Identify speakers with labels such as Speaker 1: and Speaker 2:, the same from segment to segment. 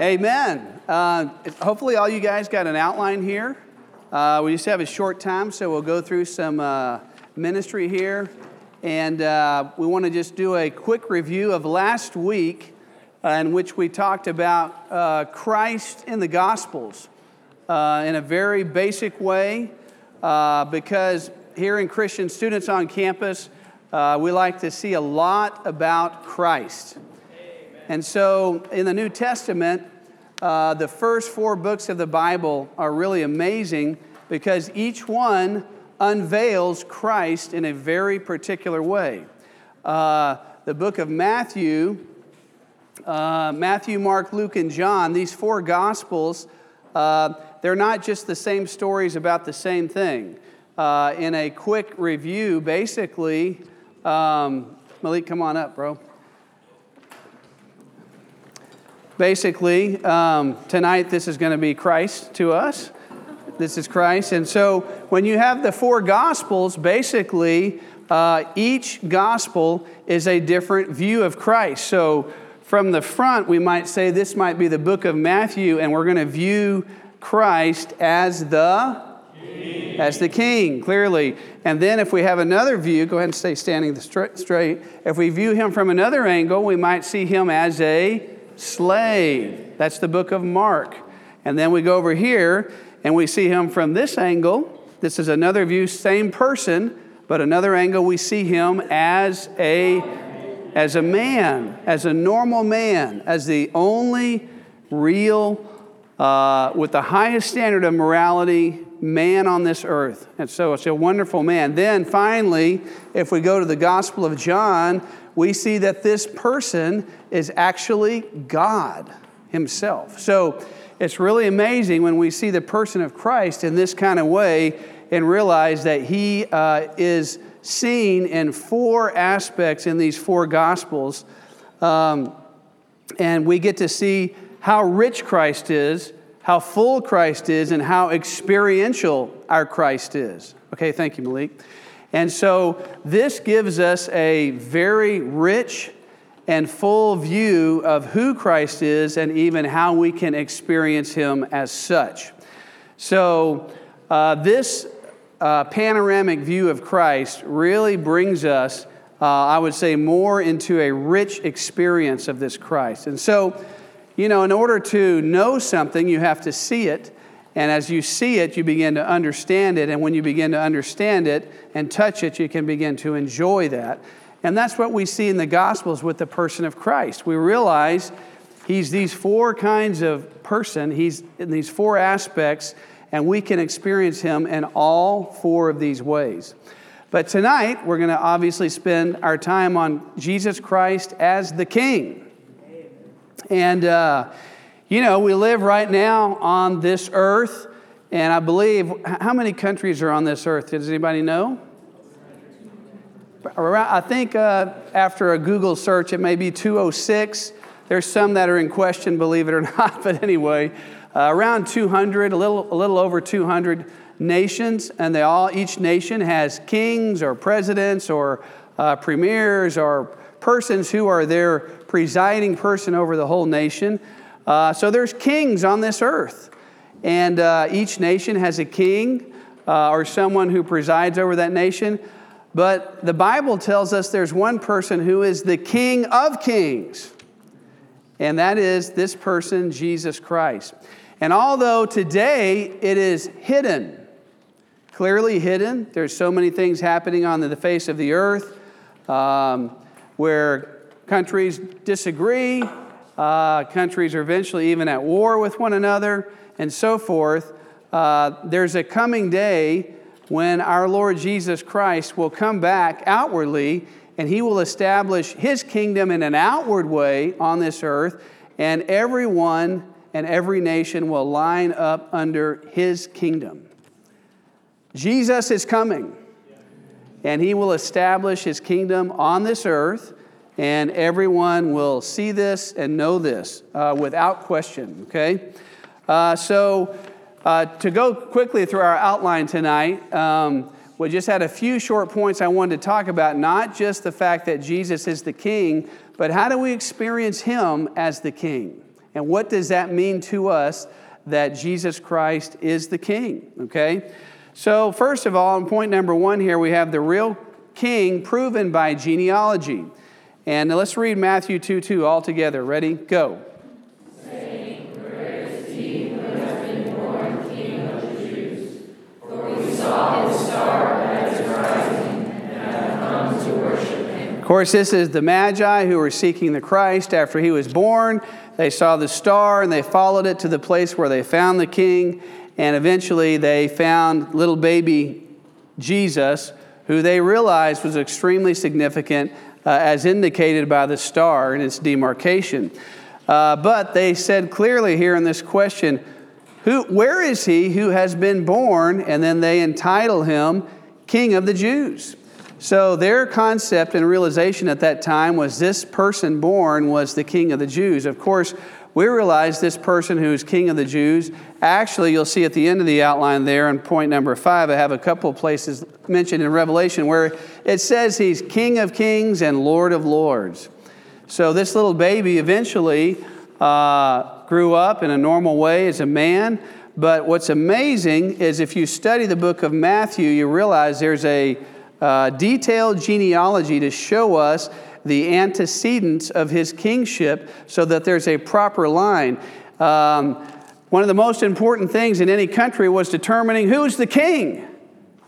Speaker 1: Amen. Uh, hopefully, all you guys got an outline here. Uh, we just have a short time, so we'll go through some uh, ministry here. And uh, we want to just do a quick review of last week, uh, in which we talked about uh, Christ in the Gospels in a very basic way, because here in Christian Students on Campus, we like to see a lot about Christ. And so in the New Testament, uh, the first four books of the Bible are really amazing because each one unveils Christ in a very particular way. Uh, the book of Matthew, uh, Matthew, Mark, Luke, and John, these four Gospels, uh, they're not just the same stories about the same thing. Uh, in a quick review, basically, um, Malik, come on up, bro. Basically, um, tonight this is going to be Christ to us. This is Christ. And so when you have the four Gospels, basically, uh, each Gospel is a different view of Christ. So from the front, we might say this might be the book of Matthew, and we're going to view Christ as the King. as the king, clearly. And then if we have another view, go ahead and stay standing straight. If we view him from another angle, we might see him as a slave. That's the book of Mark. And then we go over here and we see him from this angle. This is another view, same person, but another angle we see him as a as a man, as a normal man, as the only real, uh, with the highest standard of morality, man on this earth. And so it's a wonderful man. Then finally, if we go to the Gospel of John, we see that this person is actually God Himself. So it's really amazing when we see the person of Christ in this kind of way and realize that He uh, is seen in four aspects in these four Gospels. Um, and we get to see how rich Christ is, how full Christ is, and how experiential our Christ is. Okay, thank you, Malik. And so this gives us a very rich and full view of who Christ is and even how we can experience him as such. So, uh, this uh, panoramic view of Christ really brings us, uh, I would say, more into a rich experience of this Christ. And so, you know, in order to know something, you have to see it. And as you see it, you begin to understand it. And when you begin to understand it and touch it, you can begin to enjoy that. And that's what we see in the Gospels with the person of Christ. We realize he's these four kinds of person, he's in these four aspects, and we can experience him in all four of these ways. But tonight, we're going to obviously spend our time on Jesus Christ as the King. And, uh, you know, we live right now on this earth, and I believe, how many countries are on this earth? Does anybody know? I think uh, after a Google search, it may be 206. There's some that are in question, believe it or not, but anyway, uh, around 200, a little, a little over 200 nations, and they all, each nation has kings or presidents or uh, premiers or persons who are their presiding person over the whole nation. Uh, so there's kings on this earth, and uh, each nation has a king uh, or someone who presides over that nation. But the Bible tells us there's one person who is the King of kings, and that is this person, Jesus Christ. And although today it is hidden, clearly hidden, there's so many things happening on the face of the earth um, where countries disagree, uh, countries are eventually even at war with one another, and so forth. Uh, there's a coming day when our Lord Jesus Christ will come back outwardly and he will establish his kingdom in an outward way on this earth, and everyone and every nation will line up under his kingdom. Jesus is coming, and he will establish his kingdom on this earth and everyone will see this and know this uh, without question, okay? Uh, so, uh, to go quickly through our outline tonight, um, we just had a few short points I wanted to talk about, not just the fact that Jesus is the king, but how do we experience him as the king? And what does that mean to us that Jesus Christ is the king? Okay? So, first of all, in point number one here, we have the real king proven by genealogy. And let's read Matthew 2 2 all together. Ready? Go. Course, this is the Magi who were seeking the Christ after he was born. They saw the star and they followed it to the place where they found the king. And eventually they found little baby Jesus, who they realized was extremely significant, uh, as indicated by the star and its demarcation. Uh, but they said clearly here in this question, who, where is he who has been born? And then they entitle him King of the Jews. So their concept and realization at that time was this person born was the king of the Jews. Of course, we realize this person who's king of the Jews, actually, you'll see at the end of the outline there in point number five, I have a couple of places mentioned in Revelation where it says he's king of kings and lord of lords. So this little baby eventually uh, grew up in a normal way as a man. But what's amazing is if you study the book of Matthew, you realize there's a uh, detailed genealogy to show us the antecedents of his kingship so that there's a proper line. Um, one of the most important things in any country was determining who's the king.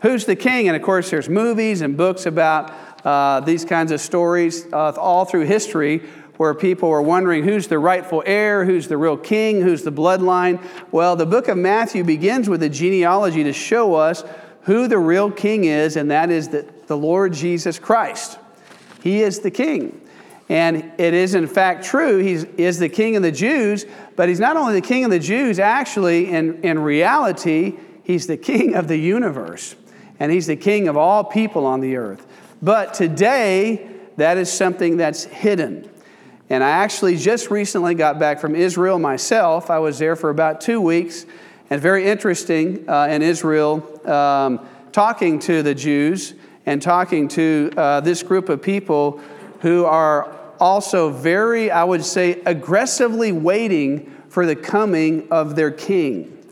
Speaker 1: Who's the king? And of course, there's movies and books about uh, these kinds of stories uh, all through history where people were wondering who's the rightful heir, who's the real king, who's the bloodline. Well, the book of Matthew begins with a genealogy to show us who the real king is, and that is the, the Lord Jesus Christ. He is the king. And it is, in fact, true. He is the king of the Jews, but he's not only the king of the Jews, actually, in, in reality, he's the king of the universe. And he's the king of all people on the earth. But today, that is something that's hidden. And I actually just recently got back from Israel myself. I was there for about two weeks and very interesting uh, in Israel, um, talking to the Jews and talking to uh, this group of people who are also very, I would say, aggressively waiting for the coming of their king.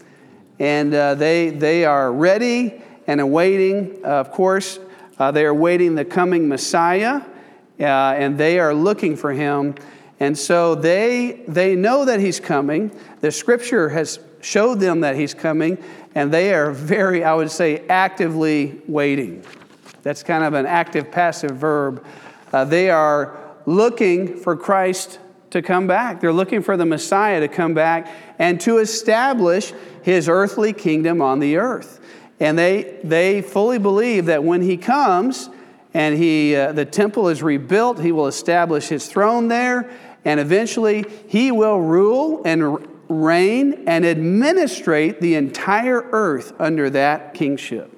Speaker 1: And uh, they, they are ready and awaiting, of course, uh, they are waiting the coming Messiah, uh, and they are looking for him. And so they, they know that he's coming. The scripture has showed them that he's coming, and they are very, I would say, actively waiting. That's kind of an active passive verb. Uh, they are looking for Christ to come back. They're looking for the Messiah to come back and to establish his earthly kingdom on the earth. And they, they fully believe that when he comes and he, uh, the temple is rebuilt, he will establish his throne there, and eventually he will rule and reign and administrate the entire earth under that kingship.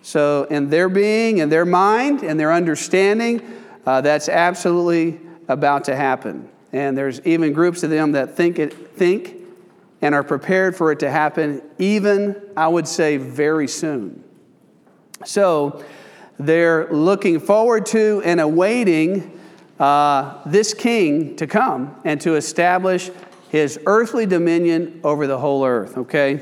Speaker 1: So, in their being in their mind and their understanding, uh, that's absolutely about to happen. And there's even groups of them that think it, think and are prepared for it to happen, even, I would say, very soon. So, they're looking forward to and awaiting uh, this king to come and to establish his earthly dominion over the whole earth, okay?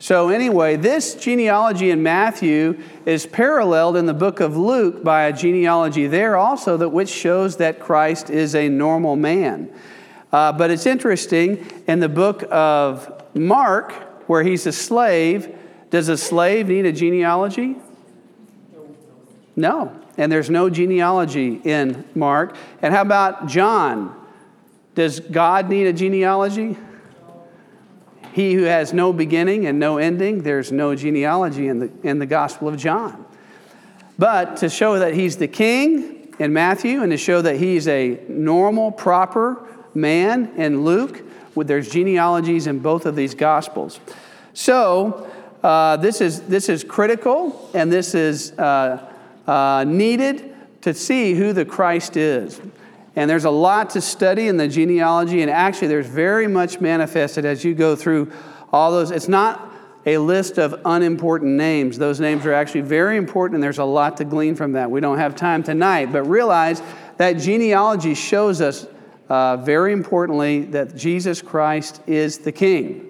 Speaker 1: So, anyway, this genealogy in Matthew is paralleled in the book of Luke by a genealogy there also, that which shows that Christ is a normal man. Uh, but it's interesting in the book of Mark, where he's a slave, does a slave need a genealogy? No. And there's no genealogy in Mark. And how about John? Does God need a genealogy? He who has no beginning and no ending, there's no genealogy in the, in the Gospel of John. But to show that he's the king in Matthew and to show that he's a normal, proper man in Luke, there's genealogies in both of these Gospels. So, uh, this, is, this is critical and this is uh, uh, needed to see who the Christ is. And there's a lot to study in the genealogy, and actually, there's very much manifested as you go through all those. It's not a list of unimportant names. Those names are actually very important, and there's a lot to glean from that. We don't have time tonight, but realize that genealogy shows us uh, very importantly, that Jesus Christ is the King.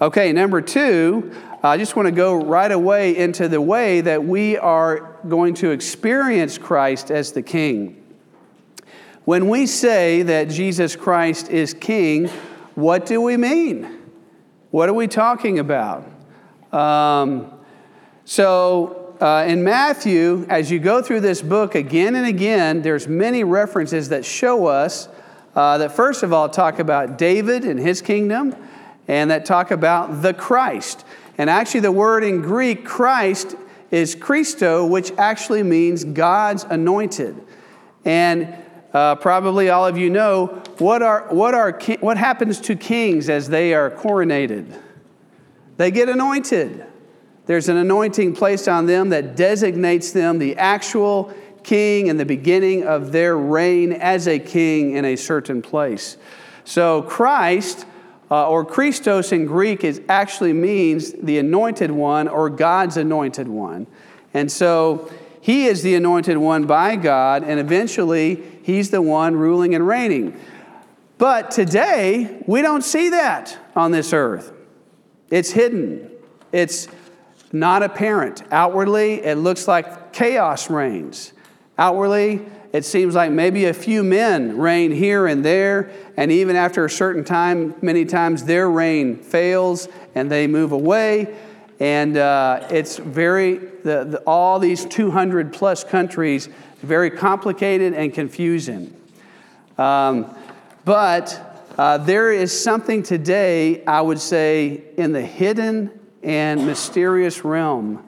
Speaker 1: Okay, number two, I just want to go right away into the way that we are going to experience Christ as the King. When we say that Jesus Christ is King, what do we mean? What are we talking about? Um, so, uh, in Matthew, as you go through this book again and again, there's many references that show us uh, that, first of all, talk about David and his kingdom, and that talk about the Christ. And actually, the word in Greek, Christ, is Christo, which actually means God's anointed. And uh, probably all of you know what, are, what, are, what happens to kings as they are coronated? They get anointed. There's an anointing placed on them that designates them the actual king and the beginning of their reign as a king in a certain place. So, Christ, uh, or Christos in Greek, is actually means the anointed one or God's anointed one. And so, he is the anointed one by God, and eventually, he's the one ruling and reigning. But today, we don't see that on this earth. It's hidden, it's not apparent. Outwardly, it looks like chaos reigns. Outwardly, it seems like maybe a few men reign here and there, and even after a certain time, many times their reign fails and they move away. And uh, it's very, the, the, all these 200 plus countries, very complicated and confusing. Um, but uh, there is something today, I would say, in the hidden and mysterious realm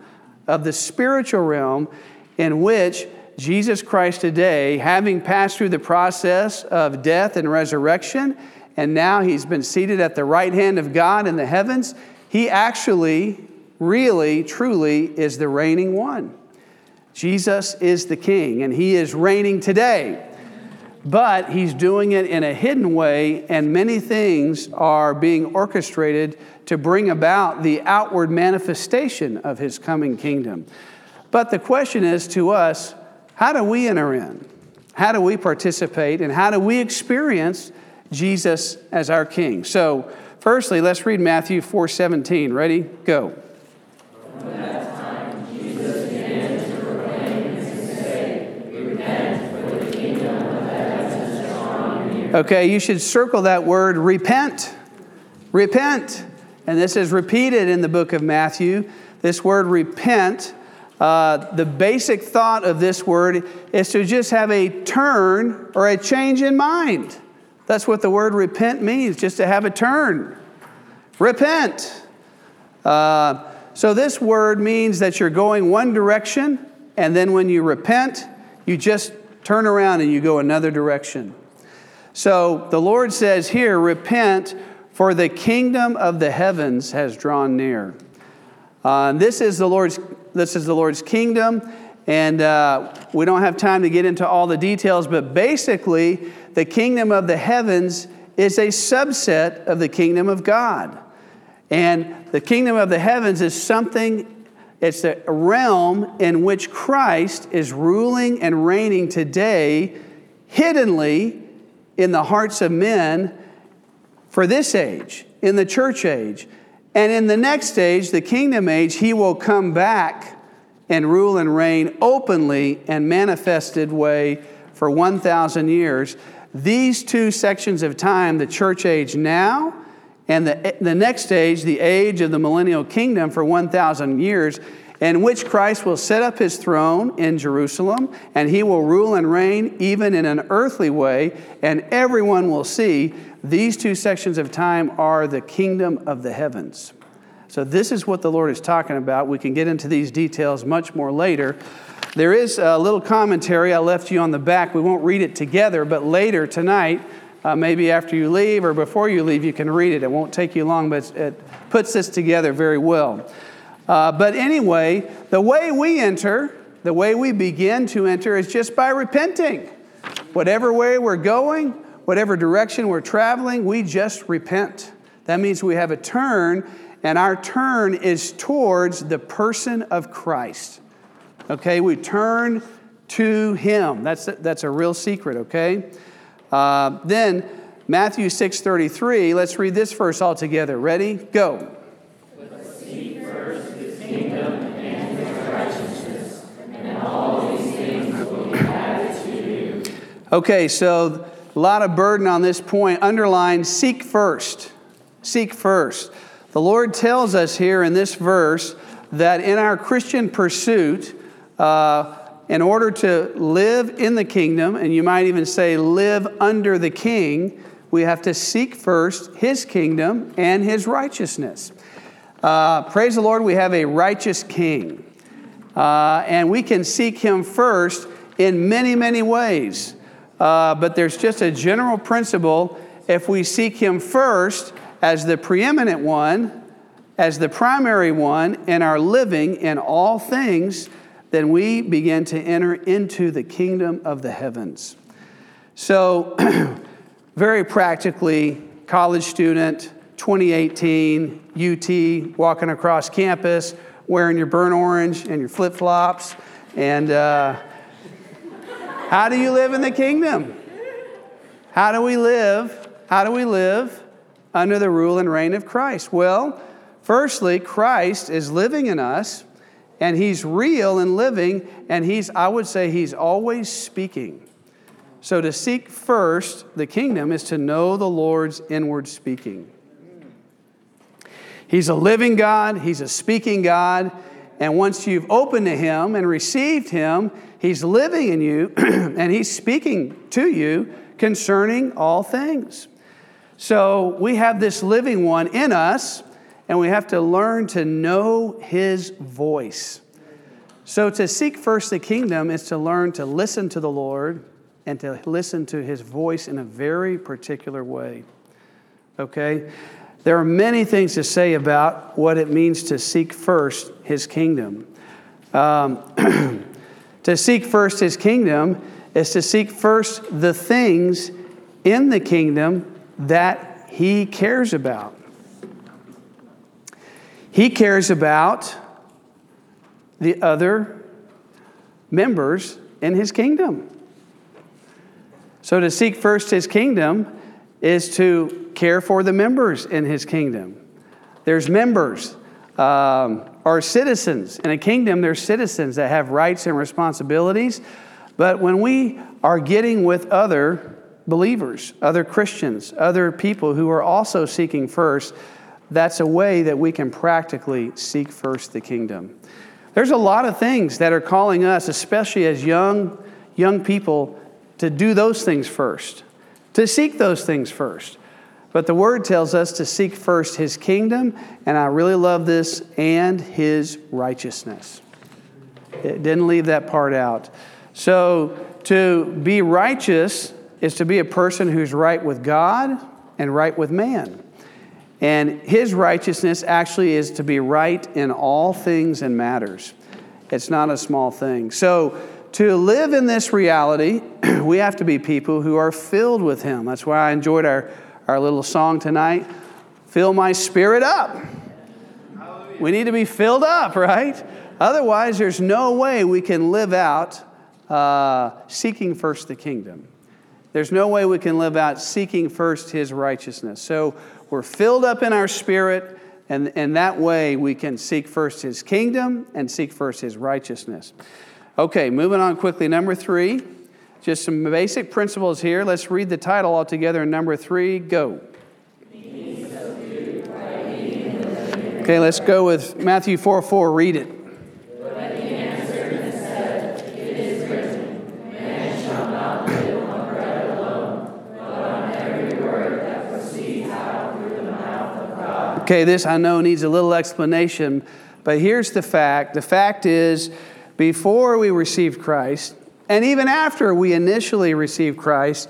Speaker 1: of the spiritual realm in which Jesus Christ today, having passed through the process of death and resurrection, and now he's been seated at the right hand of God in the heavens, he actually, really, truly is the reigning one. Jesus is the king, and he is reigning today. But he's doing it in a hidden way, and many things are being orchestrated to bring about the outward manifestation of his coming kingdom. But the question is to us how do we enter in? How do we participate? And how do we experience Jesus as our King? So, firstly, let's read Matthew 4 17. Ready? Go. Okay, you should circle that word repent. Repent. And this is repeated in the book of Matthew. This word repent uh, the basic thought of this word is to just have a turn or a change in mind. That's what the word repent means, just to have a turn. Repent. Uh, so, this word means that you're going one direction, and then when you repent, you just turn around and you go another direction. So, the Lord says here, repent, for the kingdom of the heavens has drawn near. Uh, this is the Lord's this is the Lord's kingdom, and uh, we don't have time to get into all the details, but basically, the kingdom of the heavens is a subset of the kingdom of God. And the kingdom of the heavens is something, it's a realm in which Christ is ruling and reigning today, hiddenly in the hearts of men for this age, in the church age. And in the next age, the kingdom age, he will come back and rule and reign openly and manifested way for 1,000 years. These two sections of time, the church age now and the, the next age, the age of the millennial kingdom for 1,000 years, in which Christ will set up his throne in Jerusalem and he will rule and reign even in an earthly way, and everyone will see these two sections of time are the kingdom of the heavens. So, this is what the Lord is talking about. We can get into these details much more later. There is a little commentary I left you on the back. We won't read it together, but later tonight, uh, maybe after you leave or before you leave, you can read it. It won't take you long, but it puts this together very well. Uh, but anyway, the way we enter, the way we begin to enter is just by repenting. Whatever way we're going, whatever direction we're traveling, we just repent. That means we have a turn, and our turn is towards the person of Christ. Okay, we turn to Him. That's a, that's a real secret, okay? Uh, then Matthew 6:33, let's read this verse all together. Ready? Go. Okay, so a lot of burden on this point. Underline seek first. Seek first. The Lord tells us here in this verse that in our Christian pursuit, uh, in order to live in the kingdom, and you might even say live under the king, we have to seek first his kingdom and his righteousness. Uh, praise the Lord, we have a righteous king. Uh, and we can seek him first in many, many ways. Uh, but there's just a general principle. If we seek Him first as the preeminent one, as the primary one in our living in all things, then we begin to enter into the kingdom of the heavens. So, very practically, college student, 2018, UT, walking across campus, wearing your burnt orange and your flip flops, and uh, how do you live in the kingdom? How do we live? How do we live under the rule and reign of Christ? Well, firstly, Christ is living in us, and He's real and living, and He's, I would say, He's always speaking. So to seek first the kingdom is to know the Lord's inward speaking. He's a living God, He's a speaking God, and once you've opened to Him and received Him, He's living in you and He's speaking to you concerning all things. So we have this living one in us, and we have to learn to know His voice. So to seek first the kingdom is to learn to listen to the Lord and to listen to His voice in a very particular way. Okay? There are many things to say about what it means to seek first His kingdom. Um, To seek first his kingdom is to seek first the things in the kingdom that he cares about. He cares about the other members in his kingdom. So to seek first his kingdom is to care for the members in his kingdom. There's members. Um, are citizens. In a kingdom, there's citizens that have rights and responsibilities. But when we are getting with other believers, other Christians, other people who are also seeking first, that's a way that we can practically seek first the kingdom. There's a lot of things that are calling us, especially as young, young people, to do those things first, to seek those things first. But the word tells us to seek first his kingdom, and I really love this, and his righteousness. It didn't leave that part out. So to be righteous is to be a person who's right with God and right with man. And his righteousness actually is to be right in all things and matters. It's not a small thing. So to live in this reality, we have to be people who are filled with him. That's why I enjoyed our our little song tonight fill my spirit up. We need to be filled up, right? Otherwise, there's no way we can live out uh, seeking first the kingdom. There's no way we can live out seeking first his righteousness. So we're filled up in our spirit, and in that way we can seek first his kingdom and seek first his righteousness. Okay, moving on quickly. Number three. Just some basic principles here. Let's read the title all together. Number three, go. Okay, let's go with Matthew 4 4. Read it. Okay, this I know needs a little explanation, but here's the fact. The fact is, before we received Christ, and even after we initially received Christ,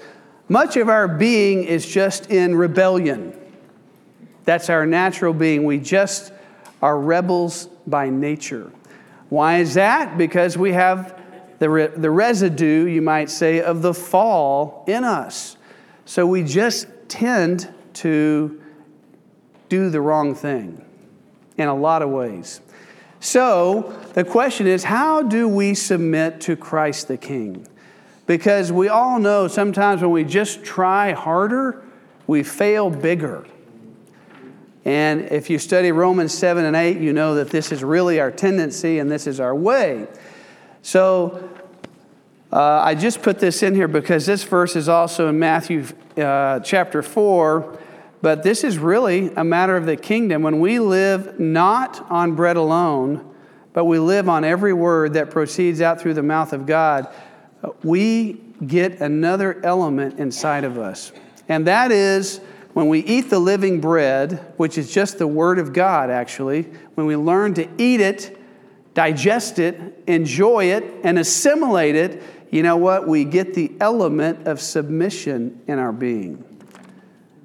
Speaker 1: much of our being is just in rebellion. That's our natural being. We just are rebels by nature. Why is that? Because we have the, re- the residue, you might say, of the fall in us. So we just tend to do the wrong thing in a lot of ways. So the question is how do we submit to Christ the King? Because we all know sometimes when we just try harder, we fail bigger. And if you study Romans 7 and 8, you know that this is really our tendency and this is our way. So uh, I just put this in here because this verse is also in Matthew uh, chapter 4. But this is really a matter of the kingdom. When we live not on bread alone, but we live on every word that proceeds out through the mouth of God, we get another element inside of us. And that is when we eat the living bread, which is just the Word of God, actually, when we learn to eat it, digest it, enjoy it, and assimilate it, you know what? We get the element of submission in our being.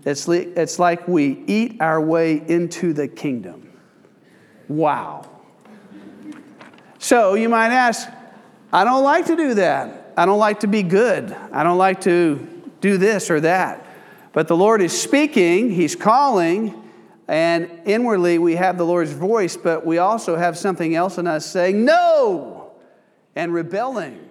Speaker 1: It's, li- it's like we eat our way into the kingdom. Wow. So you might ask, I don't like to do that. I don't like to be good. I don't like to do this or that. But the Lord is speaking, He's calling, and inwardly we have the Lord's voice, but we also have something else in us saying no and rebelling.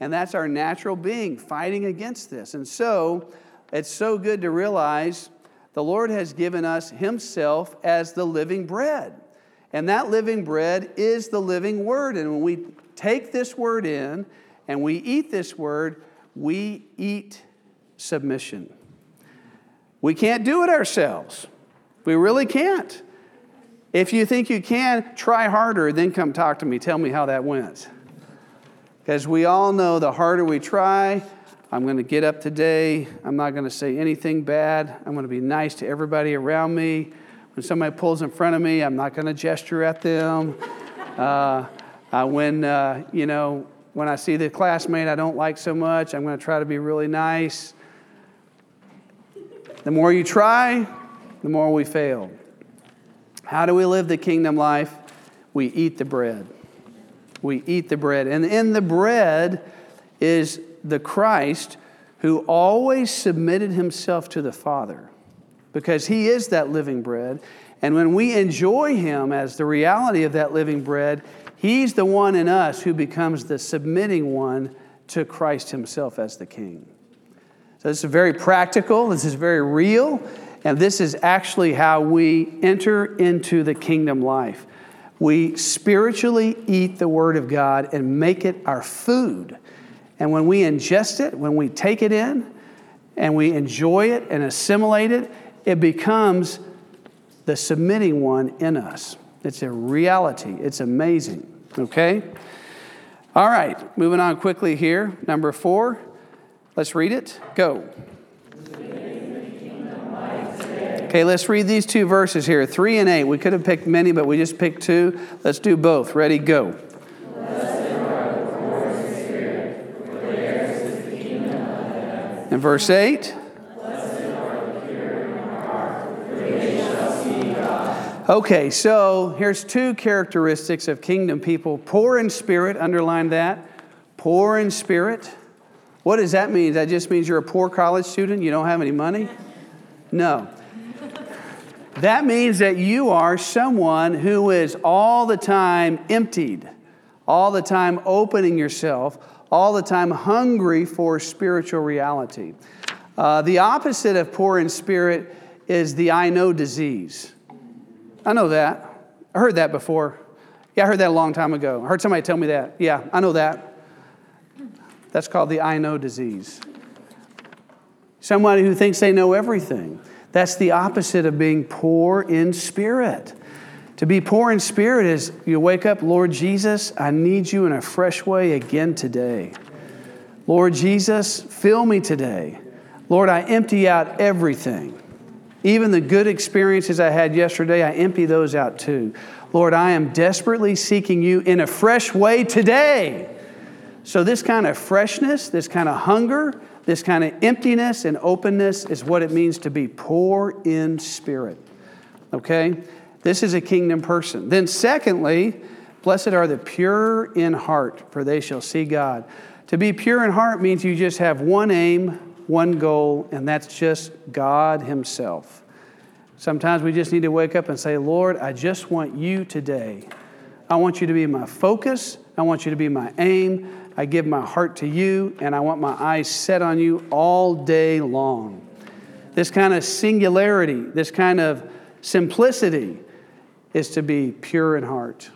Speaker 1: And that's our natural being fighting against this. And so it's so good to realize the Lord has given us Himself as the living bread. And that living bread is the living word. And when we take this word in and we eat this word, we eat submission. We can't do it ourselves. We really can't. If you think you can, try harder, then come talk to me. Tell me how that went. Because we all know the harder we try, I'm going to get up today. I'm not going to say anything bad. I'm going to be nice to everybody around me. When somebody pulls in front of me, I'm not going to gesture at them. Uh, when, uh, you know, when I see the classmate I don't like so much, I'm going to try to be really nice. The more you try, the more we fail. How do we live the kingdom life? We eat the bread. We eat the bread. And in the bread is the Christ who always submitted himself to the Father because He is that living bread. And when we enjoy Him as the reality of that living bread, He's the one in us who becomes the submitting one to Christ Himself as the King. So this is very practical, this is very real, and this is actually how we enter into the kingdom life. We spiritually eat the Word of God and make it our food. And when we ingest it, when we take it in, and we enjoy it and assimilate it, it becomes the submitting one in us. It's a reality. It's amazing. Okay? All right, moving on quickly here. Number four. Let's read it. Go. Okay, let's read these two verses here three and eight. We could have picked many, but we just picked two. Let's do both. Ready? Go. And verse 8. Okay, so here's two characteristics of kingdom people poor in spirit, underline that. Poor in spirit. What does that mean? That just means you're a poor college student, you don't have any money? No. That means that you are someone who is all the time emptied, all the time opening yourself, all the time hungry for spiritual reality. Uh, the opposite of poor in spirit is the I know disease. I know that. I heard that before. Yeah, I heard that a long time ago. I heard somebody tell me that. Yeah, I know that. That's called the I know disease. Somebody who thinks they know everything. That's the opposite of being poor in spirit. To be poor in spirit is you wake up, Lord Jesus, I need you in a fresh way again today. Lord Jesus, fill me today. Lord, I empty out everything. Even the good experiences I had yesterday, I empty those out too. Lord, I am desperately seeking you in a fresh way today. So, this kind of freshness, this kind of hunger, this kind of emptiness and openness is what it means to be poor in spirit. Okay? This is a kingdom person. Then, secondly, blessed are the pure in heart, for they shall see God. To be pure in heart means you just have one aim, one goal, and that's just God Himself. Sometimes we just need to wake up and say, Lord, I just want you today. I want you to be my focus. I want you to be my aim. I give my heart to you, and I want my eyes set on you all day long. This kind of singularity, this kind of simplicity is to be pure in heart.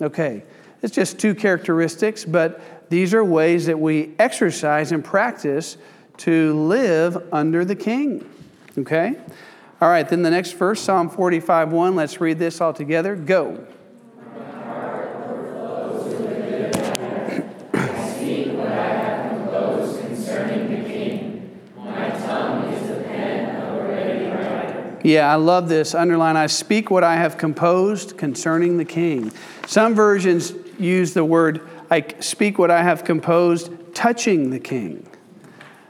Speaker 1: Okay, it's just two characteristics, but these are ways that we exercise and practice to live under the king. Okay? All right, then the next verse, Psalm 45 1. Let's read this all together. Go. Yeah, I love this. Underline, I speak what I have composed concerning the king. Some versions use the word, I speak what I have composed touching the king.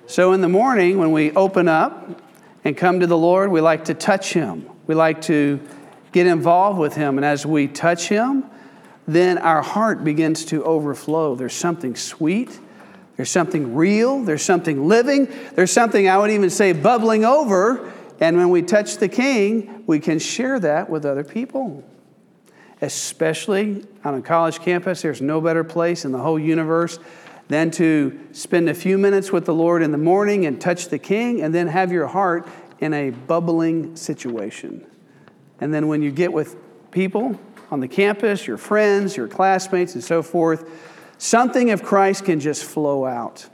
Speaker 1: So in the morning, when we open up and come to the Lord, we like to touch him. We like to get involved with him. And as we touch him, then our heart begins to overflow. There's something sweet. There's something real. There's something living. There's something, I would even say, bubbling over and when we touch the king, we can share that with other people. Especially on a college campus, there's no better place in the whole universe than to spend a few minutes with the Lord in the morning and touch the king, and then have your heart in a bubbling situation. And then when you get with people on the campus, your friends, your classmates, and so forth, something of Christ can just flow out.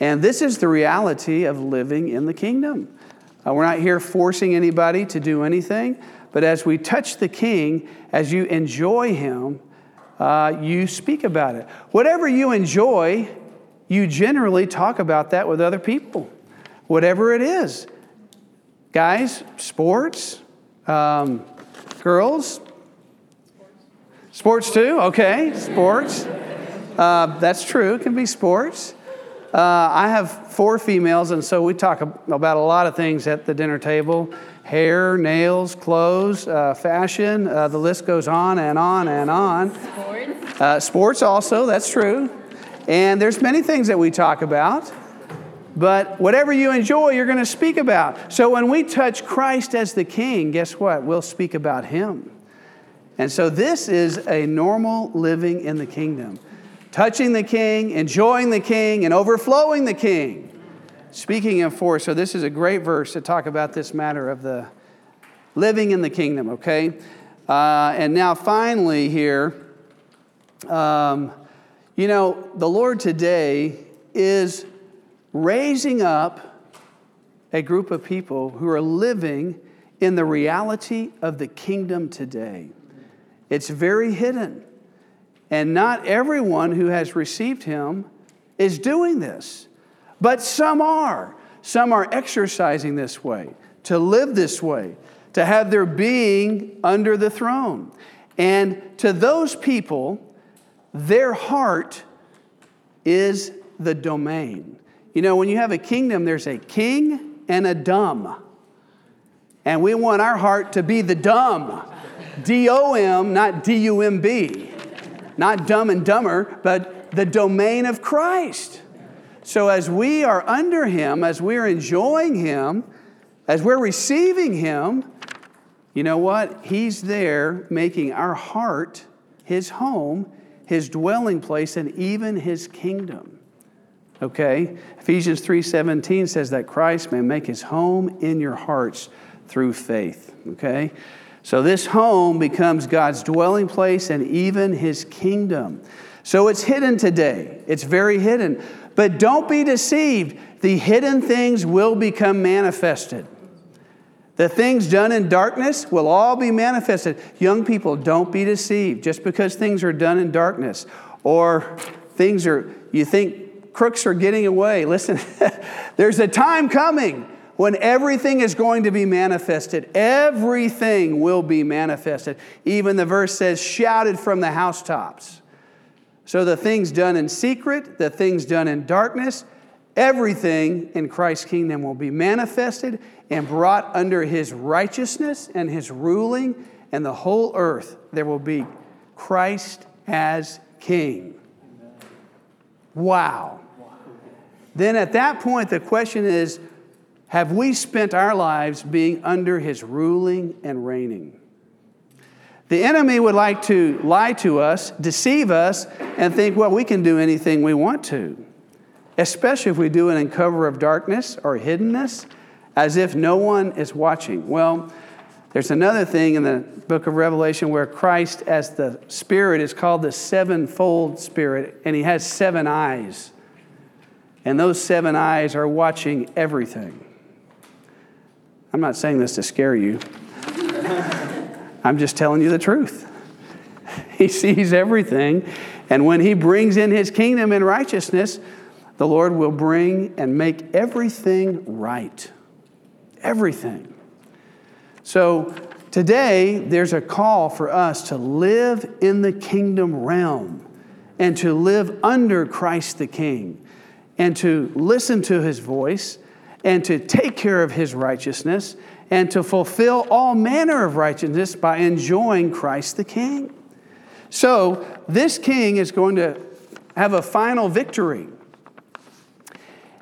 Speaker 1: And this is the reality of living in the kingdom. Uh, we're not here forcing anybody to do anything, but as we touch the King, as you enjoy Him, uh, you speak about it. Whatever you enjoy, you generally talk about that with other people, whatever it is. Guys, sports, um, girls, sports too, okay, sports. Uh, that's true, it can be sports. Uh, I have four females, and so we talk about a lot of things at the dinner table hair, nails, clothes, uh, fashion. Uh, the list goes on and on and on. Sports. Uh, sports, also, that's true. And there's many things that we talk about. But whatever you enjoy, you're going to speak about. So when we touch Christ as the King, guess what? We'll speak about Him. And so this is a normal living in the kingdom touching the king, enjoying the king, and overflowing the king. Speaking of four, so this is a great verse to talk about this matter of the living in the kingdom, okay? Uh, and now, finally, here, um, you know, the Lord today is raising up a group of people who are living in the reality of the kingdom today. It's very hidden. And not everyone who has received him is doing this, but some are. Some are exercising this way, to live this way, to have their being under the throne. And to those people, their heart is the domain. You know, when you have a kingdom, there's a king and a dumb. And we want our heart to be the dumb. D O M, not D U M B not dumb and dumber, but the domain of Christ. So as we are under Him, as we're enjoying Him, as we're receiving Him, you know what? He's there making our heart His home, His dwelling place, and even His kingdom. Okay? Ephesians 3:17 says that Christ may make his home in your hearts through faith. Okay? So this home becomes God's dwelling place and even his kingdom. So it's hidden today. It's very hidden. But don't be deceived. The hidden things will become manifested. The things done in darkness will all be manifested. Young people, don't be deceived. Just because things are done in darkness or things are, you think crooks are getting away. Listen, there's a time coming when everything is going to be manifested. Everything will be manifested. Even the verse says, shouted from the housetops. So the things done in secret, the things done in darkness, everything in Christ's kingdom will be manifested and brought under his righteousness and his ruling, and the whole earth there will be Christ as king. Wow. Then at that point, the question is have we spent our lives being under his ruling and reigning? The enemy would like to lie to us, deceive us, and think, well, we can do anything we want to, especially if we do it in cover of darkness or hiddenness, as if no one is watching. Well, there's another thing in the book of Revelation where Christ, as the Spirit, is called the sevenfold Spirit, and he has seven eyes. And those seven eyes are watching everything. I'm not saying this to scare you, I'm just telling you the truth. He sees everything, and when he brings in his kingdom in righteousness, the Lord will bring and make everything right. Everything. So today, there's a call for us to live in the kingdom realm and to live under Christ the King and to listen to his voice and to take care of his righteousness and to fulfill all manner of righteousness by enjoying Christ the King. So, this king is going to have a final victory.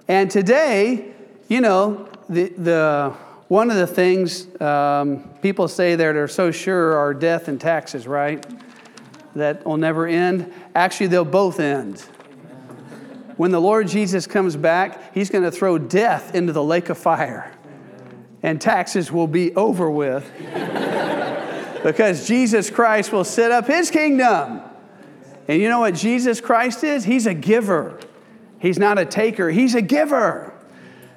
Speaker 1: And today, you know, the, the one of the things um, people say that are so sure are death and taxes, right? That will never end. Actually, they'll both end. When the Lord Jesus comes back, he's going to throw death into the lake of fire, and taxes will be over with because Jesus Christ will set up his kingdom. And you know what Jesus Christ is? He's a giver. He's not a taker, he's a giver.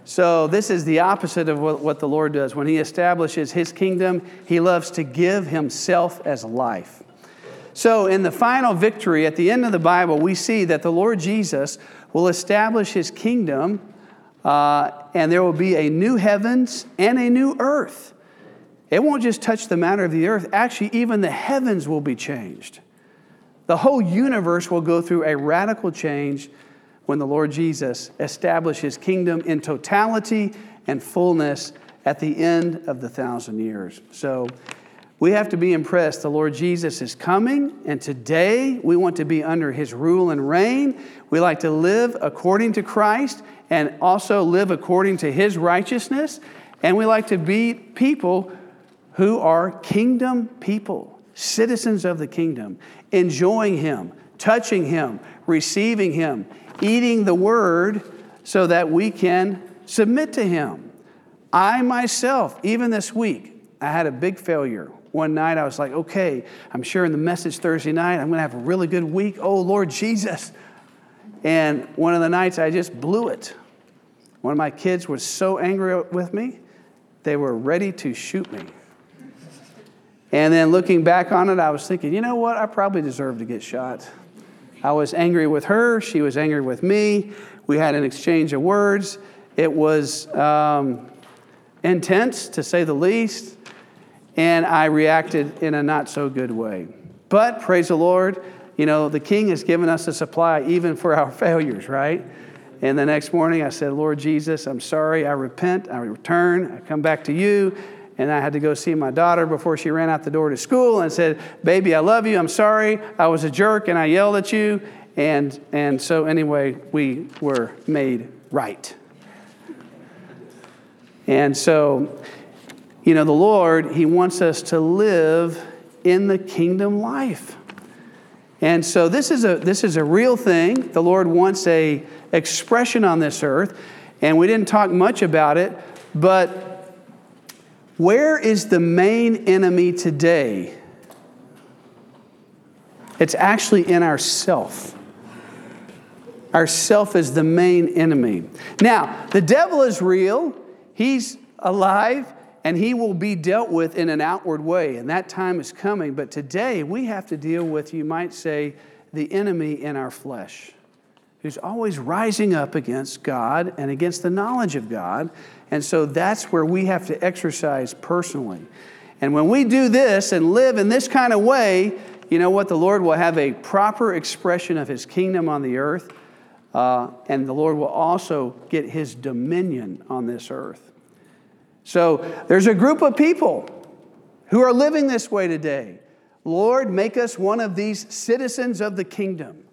Speaker 1: So, this is the opposite of what, the Lord does. When He establishes His kingdom, He loves to give Himself as life. So, in the final victory at the end of the Bible, we see that the Lord Jesus will establish His kingdom, uh, and there will be a new heavens and a new earth. It won't just touch the matter of the earth, actually, even the heavens will be changed. The whole universe will go through a radical change when the Lord Jesus establishes his kingdom in totality and fullness at the end of the thousand years. So we have to be impressed. The Lord Jesus is coming, and today we want to be under his rule and reign. We like to live according to Christ and also live according to his righteousness. And we like to be people who are kingdom people, citizens of the kingdom, enjoying him, touching him, receiving him, eating the word so that we can submit to him. I myself, even this week, I had a big failure. One night I was like, okay, I'm sharing the message Thursday night. I'm going to have a really good week. Oh, Lord Jesus. And one of the nights I just blew it. One of my kids was so angry with me, they were ready to shoot me. And then looking back on it, I was thinking, you know what? I probably deserve to get shot. I was angry with her. She was angry with me. We had an exchange of words. It was um, intense, to say the least, and I reacted in a not so good way. But praise the Lord, you know, the King has given us a supply even for our failures, right? And the next morning I said, Lord Jesus, I'm sorry. I repent. I return. I come back to you. And I had to go see my daughter before she ran out the door to school and said, Baby, I love you. I'm sorry. I was a jerk and I yelled at you. And, and so, anyway, we were made right. And so, you know, the Lord, He wants us to live in the kingdom life. And so this is a this is a real thing. The Lord wants a expression on this earth, and we didn't talk much about it, but where is the main enemy today? It's actually in ourself. Our self is the main enemy. Now, the devil is real. He's alive and he will be dealt with in an outward way, and that time is coming. But today we have to deal with, you might say, the enemy in our flesh, who's always rising up against God and against the knowledge of God. And so that's where we have to exercise personally. And when we do this and live in this kind of way, you know what? The Lord will have a proper expression of His kingdom on the earth, uh, and the Lord will also get His dominion on this earth. So there's a group of people who are living this way today. Lord, make us one of these citizens of the kingdom,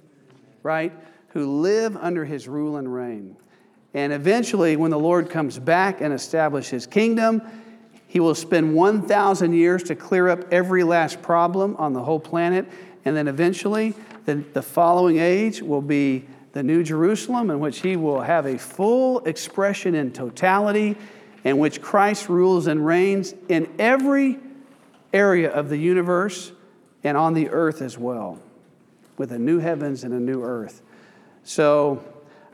Speaker 1: right? Who live under His rule and reign. And eventually, when the Lord comes back and establishes his kingdom, He will spend 1,000 years to clear up every last problem on the whole planet. And then eventually, the, the following age will be the New Jerusalem, in which he will have a full expression in totality, in which Christ rules and reigns in every area of the universe and on the earth as well, with a new heavens and a new earth. So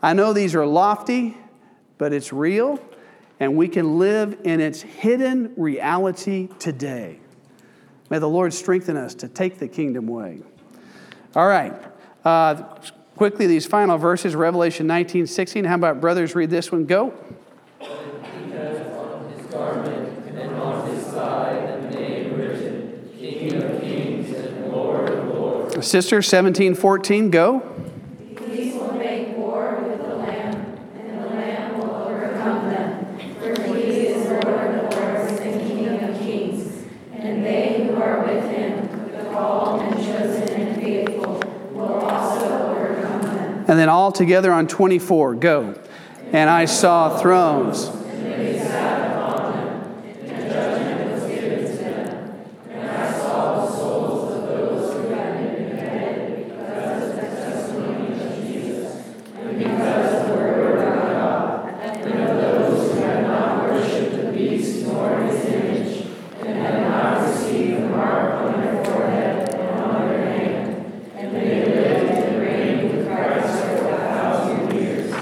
Speaker 1: I know these are lofty, but it's real, and we can live in its hidden reality today. May the Lord strengthen us to take the kingdom way. All right. Uh, quickly, these final verses, Revelation 19, 16. How about brothers read this one? Go. Sister, 17, 14, go.
Speaker 2: Will make war with the Lamb, and the Lamb will overcome them. For he is Lord of lords and King of kings. And they who are with him, the called and chosen and faithful, will also overcome them.
Speaker 1: And then all together on 24, go. And I saw thrones.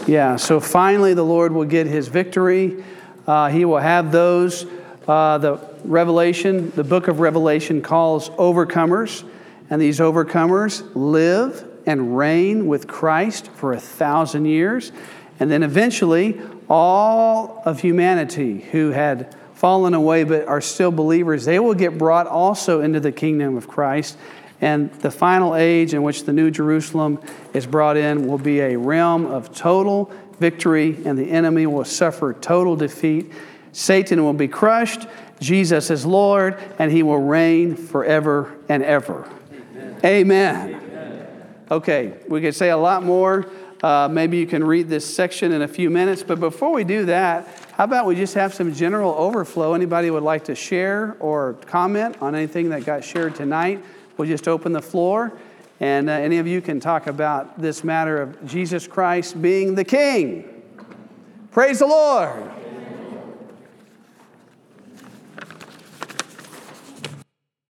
Speaker 1: Yeah, so finally the Lord will get his victory. Uh, he will have those, uh, the Revelation, the book of Revelation calls overcomers. And these overcomers live and reign with Christ for a thousand years. And then eventually, all of humanity who had fallen away but are still believers, they will get brought also into the kingdom of Christ. And the final age in which the New Jerusalem is brought in will be a realm of total victory, and the enemy will suffer total defeat. Satan will be crushed. Jesus is Lord, and he will reign forever and ever. Amen. Amen. Okay, we could say a lot more. Uh, maybe you can read this section in a few minutes. But before we do that, how about we just have some general overflow? Anybody would like to share or comment on anything that got shared tonight? We'll just open the floor, and uh, any of you can talk about this matter of Jesus Christ being the King. Praise the Lord.